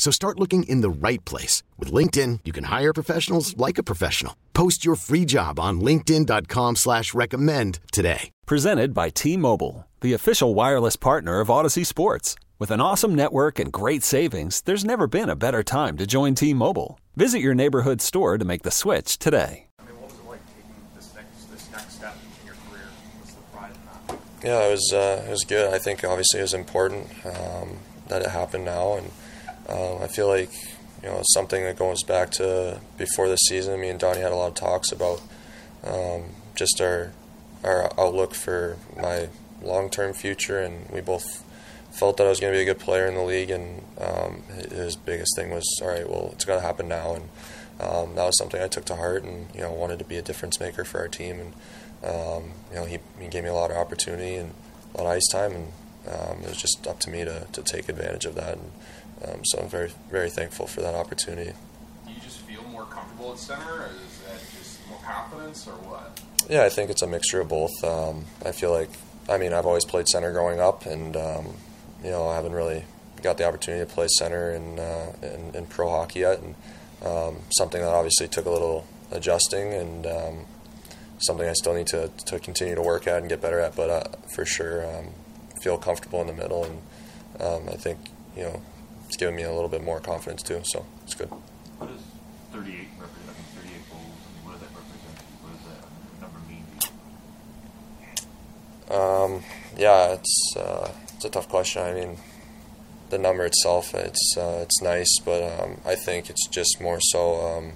So start looking in the right place. With LinkedIn, you can hire professionals like a professional. Post your free job on linkedin.com slash recommend today. Presented by T-Mobile, the official wireless partner of Audacy Sports. With an awesome network and great savings, there's never been a better time to join T-Mobile. Visit your neighborhood store to make the switch today. I mean, what was it like taking this next this next step in your career? What's the pride in that? Yeah, it was uh, it was good. I think obviously it was important um, that it happened now, and um, I feel like you know something that goes back to before the season. Me and Donnie had a lot of talks about um, just our our outlook for my long term future, and we both felt that I was going to be a good player in the league. And um, his biggest thing was, all right, well, it's got to happen now, and um, that was something I took to heart, and you know wanted to be a difference maker for our team, and um, you know he, he gave me a lot of opportunity and a lot of ice time, and um, it was just up to me to, to take advantage of that. And, um, so I'm very very thankful for that opportunity. Do you just feel more comfortable at center, or is that just more confidence, or what? Yeah, I think it's a mixture of both. Um, I feel like, I mean, I've always played center growing up, and um, you know, I haven't really got the opportunity to play center in uh, in, in, pro hockey yet, and um, something that obviously took a little adjusting, and um, something I still need to to continue to work at and get better at. But uh, for sure, um, feel comfortable in the middle, and um, I think you know it's given me a little bit more confidence too. So it's good. What does 38 represent? I mean, 38 goals. I mean, what does that represent? What does that number mean? Um, yeah, it's uh, it's a tough question. I mean, the number itself, it's uh, it's nice, but um, I think it's just more so um,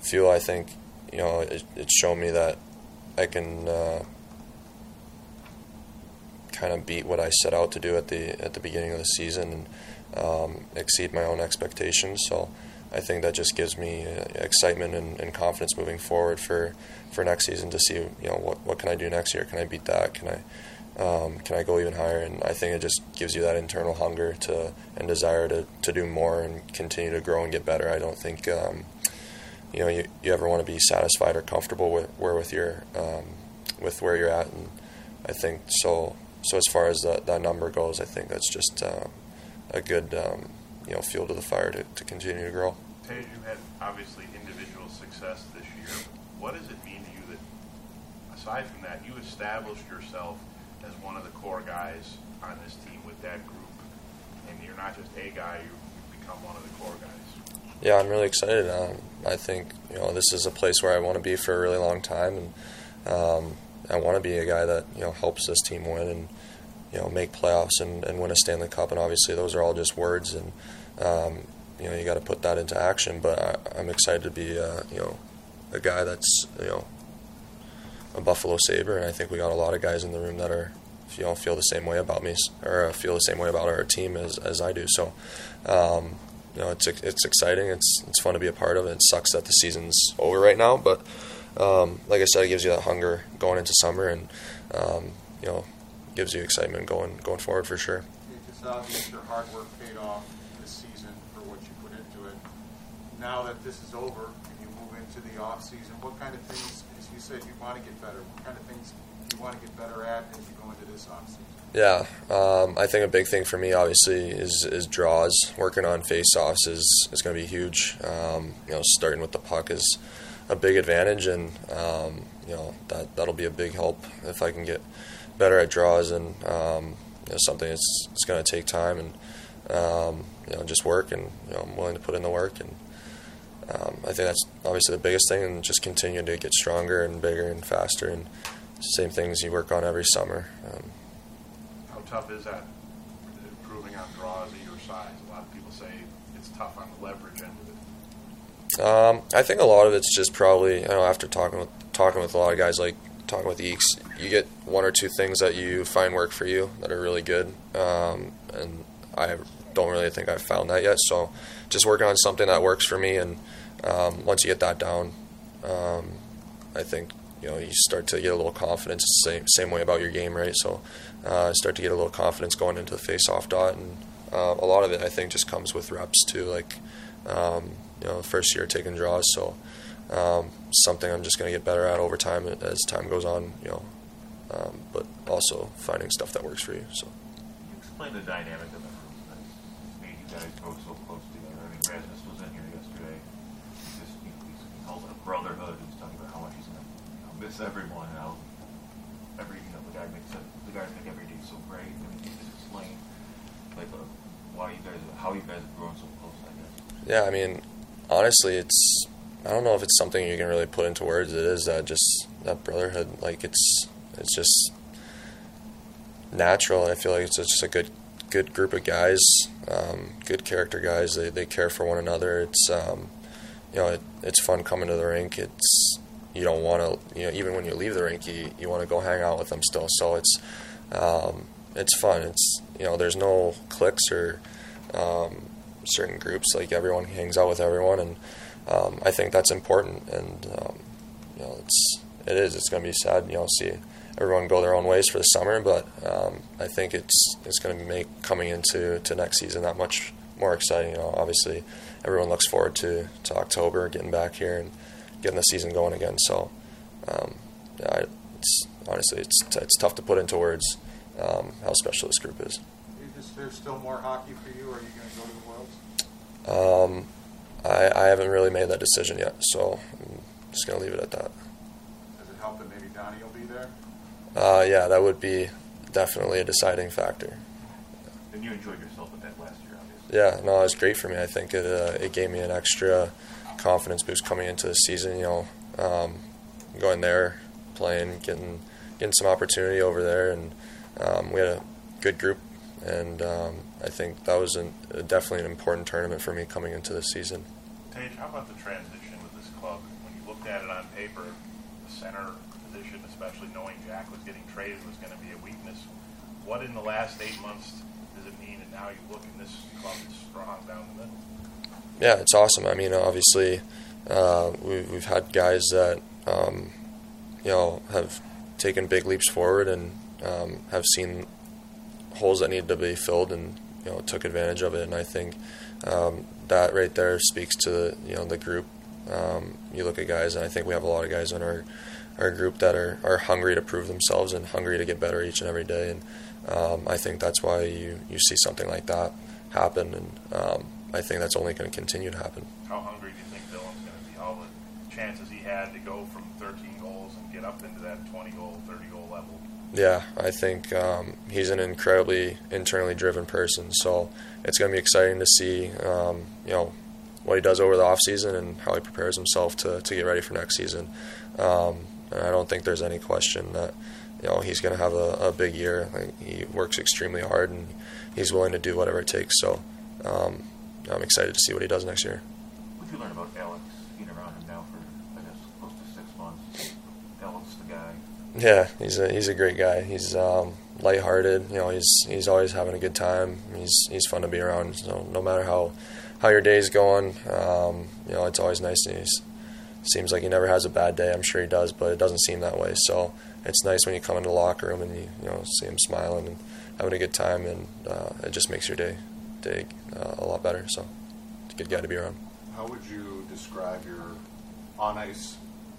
feel. I think you know it, it's shown me that I can uh, kind of beat what I set out to do at the at the beginning of the season and um, exceed my own expectations. So I think that just gives me uh, excitement and, and, confidence moving forward for, for next season to see you know what what can I do next year? Can I beat that? Can I um, can I go even higher? And I think it just gives you that internal hunger to and desire to, to do more and continue to grow and get better. I don't think um, you know you, you ever want to be satisfied or comfortable with where with your um, with where you're at. And I think so. So as far as that, that number goes, I think that's just uh, a good um, you know fuel to the fire to, to continue to grow. Tage, you had obviously individual success this year. What does it mean to you that, aside from that, you established yourself as one of the core guys on this team with that group, and you're not just a guy; you've become one of the core guys. Yeah, I'm really excited. Um, I think you know this is a place where I want to be for a really long time, and um, I want to be a guy that you know helps this team win and you know make playoffs and, and win a Stanley Cup. And obviously, those are all just words, and um, you know you got to put that into action. But I, am excited to be uh, you know a guy that's you know a Buffalo Sabre, and I think we got a lot of guys in the room that are you know feel the same way about me or feel the same way about our team as, as I do. So. Um, you know, it's it's exciting. It's it's fun to be a part of. It, it sucks that the season's over right now, but um, like I said, it gives you that hunger going into summer, and um, you know, gives you excitement going going forward for sure. It's obvious your hard work paid off this season for what you put into it. Now that this is over and you move into the off season, what kind of things, as you said, you want to get better? What kind of things you want to get better at as you go into this off season? Yeah, um, I think a big thing for me, obviously, is is draws. Working on face-offs is is going to be huge. Um, you know, starting with the puck is a big advantage, and um, you know that that'll be a big help if I can get better at draws and um, you know, something that's it's going to take time and um, you know just work and you know I'm willing to put in the work and um, I think that's obviously the biggest thing and just continue to get stronger and bigger and faster and same things you work on every summer. Um, How tough is that improving on draws at your size? A lot of people say it's tough on the leverage end. Um, I think a lot of it's just probably you know after talking with talking with a lot of guys like talking with Eeks, you get one or two things that you find work for you that are really good, um, and I don't really think I've found that yet. So just working on something that works for me, and um, once you get that down, um, I think you know you start to get a little confidence. Same same way about your game, right? So uh, start to get a little confidence going into the face-off dot, and uh, a lot of it I think just comes with reps too. Like um, you know, first year taking draws, so um, something I'm just going to get better at over time as time goes on. You know, um, but also finding stuff that works for you. So. Can you explain the dynamic of the room that made you guys go so close together? I mean, Rasmus was in here yesterday. He just he calls it a brotherhood. He's talking about how much he's going to you know, miss everyone and how every you know the guy makes it, the guys make every day so great. I mean, can you just explain like uh, why you guys how you guys have grown so close? I guess. Yeah, I mean, honestly, it's I don't know if it's something you can really put into words. It is that just that brotherhood. Like it's it's just natural. I feel like it's just a good good group of guys, um, good character guys. They they care for one another. It's um, you know it, it's fun coming to the rink. It's you don't want to you know even when you leave the rink you you want to go hang out with them still. So it's um, it's fun. It's you know there's no cliques or certain groups. Like everyone hangs out with everyone, and um, I think that's important. And um, you know it's it is. It's going to be sad. You know see everyone go their own ways for the summer. But um, I think it's it's going to make coming into to next season that much more exciting. You know, obviously, everyone looks forward to, to October, getting back here and getting the season going again. So, um, yeah, it's honestly it's it's tough to put into words um, how special this group is. Is there still more hockey for you? Or are you going to go to the Worlds? Um, I, I haven't really made that decision yet, so I'm just going to leave it at that. Does it help that maybe Donnie will be there? Uh, yeah, that would be definitely a deciding factor. And you enjoyed yourself with that last year, obviously. Yeah, no, it was great for me. I think it uh, it gave me an extra confidence boost coming into the season. You know, um, going there, playing, getting getting some opportunity over there, and um, we had a good group, and um, I think that was an, definitely an important tournament for me coming into the season. Tage, how about the transition with this club? When you looked at it on paper, the center position, especially knowing Jack was getting traded, was going to be a weakness. What in the last eight months does it mean? And now you look and this club is strong down the middle. Yeah, it's awesome. I mean, obviously, uh, we, we've had guys that um, you know have taken big leaps forward and um, have seen holes that needed to be filled and you know took advantage of it. And I think um, that right there speaks to you know the group. Um, you look at guys, and I think we have a lot of guys in our our group that are, are hungry to prove themselves and hungry to get better each and every day. And um, I think that's why you, you see something like that happen. And um, I think that's only going to continue to happen. How hungry do you think Dylan's going to be? All the chances he had to go from 13 goals and get up into that 20 goal, 30 goal level. Yeah, I think um, he's an incredibly internally driven person. So it's going to be exciting to see, um, you know, what he does over the off season and how he prepares himself to, to get ready for next season. Um, and I don't think there's any question that you know he's going to have a, a, big year. Like, he works extremely hard and he's willing to do whatever it takes. So um, I'm excited to see what he does next year. What did you learn about being around him now for I guess close to six months? Alex, the guy. Yeah, he's a he's a great guy. He's um, lighthearted. You know, he's he's always having a good time. He's he's fun to be around. So no matter how how your day's going, um, you know, it's always nice. He's seems like he never has a bad day. I'm sure he does, but it doesn't seem that way. So it's nice when you come into the locker room and you you know see him smiling and having a good time, and uh, it just makes your day day uh, a lot better. So it's a good guy to be around. How would you describe your on ice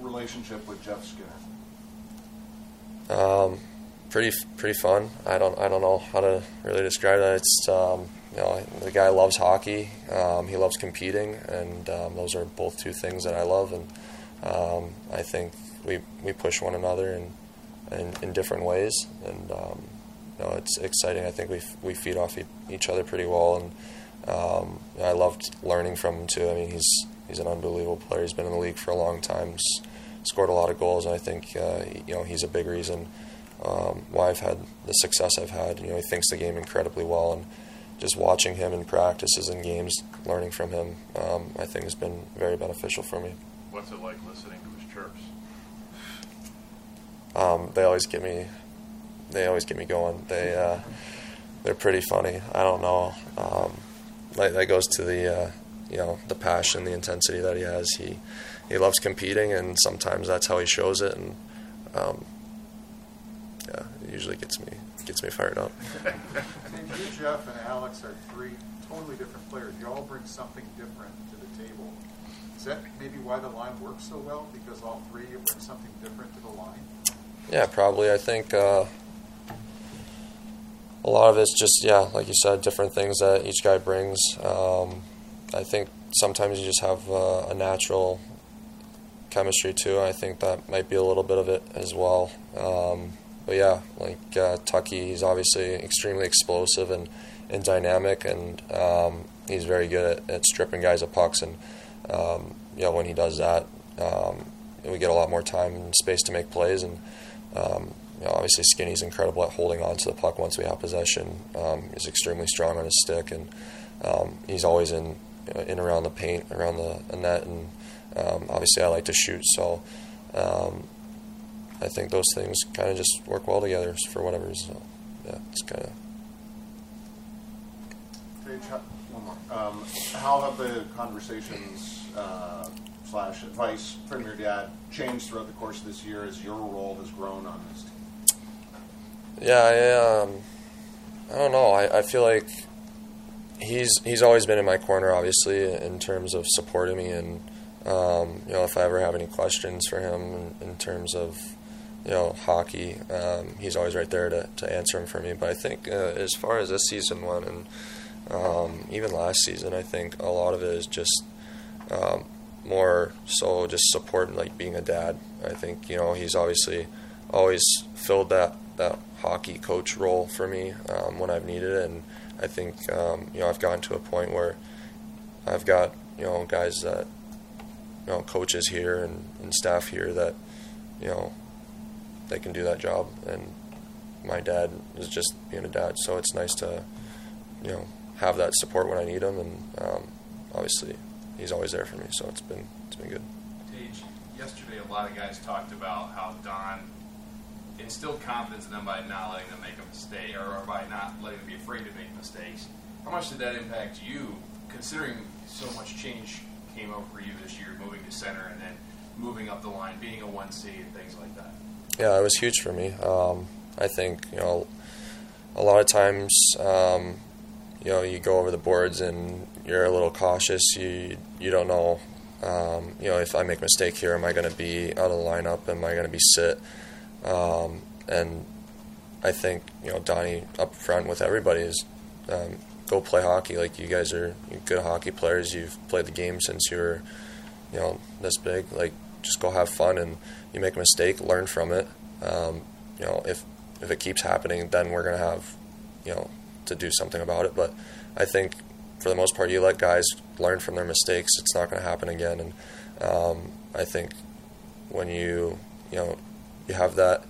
relationship with Jeff Skinner? Um, pretty pretty fun. I don't I don't know how to really describe that. It's um, you know the guy loves hockey. Um, he loves competing, and um, those are both two things that I love. And um, I think we we push one another in in, in different ways, and um, you know it's exciting. I think we we feed off each other pretty well, and um, I loved learning from him too. I mean he's he's an unbelievable player. He's been in the league for a long time. He's scored a lot of goals, and I think uh, you know he's a big reason um, why I've had the success I've had. You know, he thinks the game incredibly well, and just watching him in practices and games, learning from him, um, I think has been very beneficial for me. What's it like listening to his chirps? Um, they always get me, they always get me going. They uh, they're pretty funny. I don't know. Um, that, that goes to the uh, you know the passion, the intensity that he has. He he loves competing, and sometimes that's how he shows it. And um, yeah, it usually gets me gets me fired up. you, Jeff, and Alex are three totally different players. You all bring something different to the table. Is that maybe why the line works so well? Because all three bring something different to the line. Yeah, probably. I think uh, a lot of it's just yeah, like you said, different things that each guy brings. Um, I think sometimes you just have uh, a natural chemistry too. I think that might be a little bit of it as well. Um, but yeah, like uh, Tucky, he's obviously extremely explosive and, and dynamic, and um, he's very good at, at, stripping guys of pucks. And um, you know, when he does that, um, we get a lot more time and space to make plays. And um, you know, obviously, Skinny's incredible at holding on to the puck once we have possession. Um, he's extremely strong on his stick, and he's always in in around the paint, around the, net, and obviously, I like to shoot, so. I think those things kind of just work well together for whatever reason. So, yeah, it's kind of. one more. Um, how have the conversations uh, slash advice from your dad changed throughout the course of this year as your role has grown on this team? Yeah, I, um, I don't know. I, I feel like he's he's always been in my corner, obviously, in terms of supporting me and. Um, you know, if I ever have any questions for him in, in terms of you know, hockey. Um, he's always right there to, to answer them for me. But I think uh, as far as this season went, and um, even last season, I think a lot of it is just um, more so just support, like being a dad. I think you know he's obviously always filled that that hockey coach role for me um, when I've needed it, and I think um, you know I've gotten to a point where I've got you know guys that you know coaches here and, and staff here that you know they can do that job. And my dad is just being a dad, so it's nice to, you know, have that support when I need him. And um, obviously, he's always there for me, so it's been it's been good. Yesterday a lot of guys talked about how Don instilled confidence in them by not letting them make a mistake, or, by not letting them be afraid to make mistakes. How much did that impact you, considering so much change came over you this year, moving to center and then moving up the line, being a one seed, and things like that? Yeah, it was huge for me. Um, I think you know, a lot of times, um, you know, you go over the boards and you're a little cautious. You you don't know, um, you know, if I make a mistake here, am I going to be out of the lineup? Am I going to be sit? Um, and I think you know, Donnie up front with everybody is um, go play hockey. Like you guys are good hockey players. You've played the game since you were, you know, this big. Like just go have fun and you make a mistake, learn from it. Um, you know, if if it keeps happening, then we're gonna have, you know, to do something about it. But I think for the most part, you let guys learn from their mistakes. It's not gonna happen again. And um, I think when you you know you have that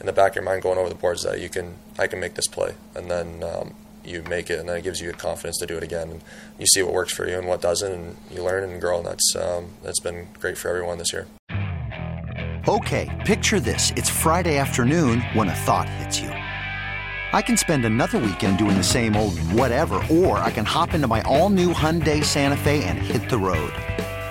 in the back of your mind going over the boards that you can I can make this play, and then um, you make it, and then it gives you the confidence to do it again. And you see what works for you and what doesn't, and you learn and grow. And that's um, that's been great for everyone this year. Okay, picture this: it's Friday afternoon when a thought hits you. I can spend another weekend doing the same old whatever, or I can hop into my all-new Hyundai Santa Fe and hit the road.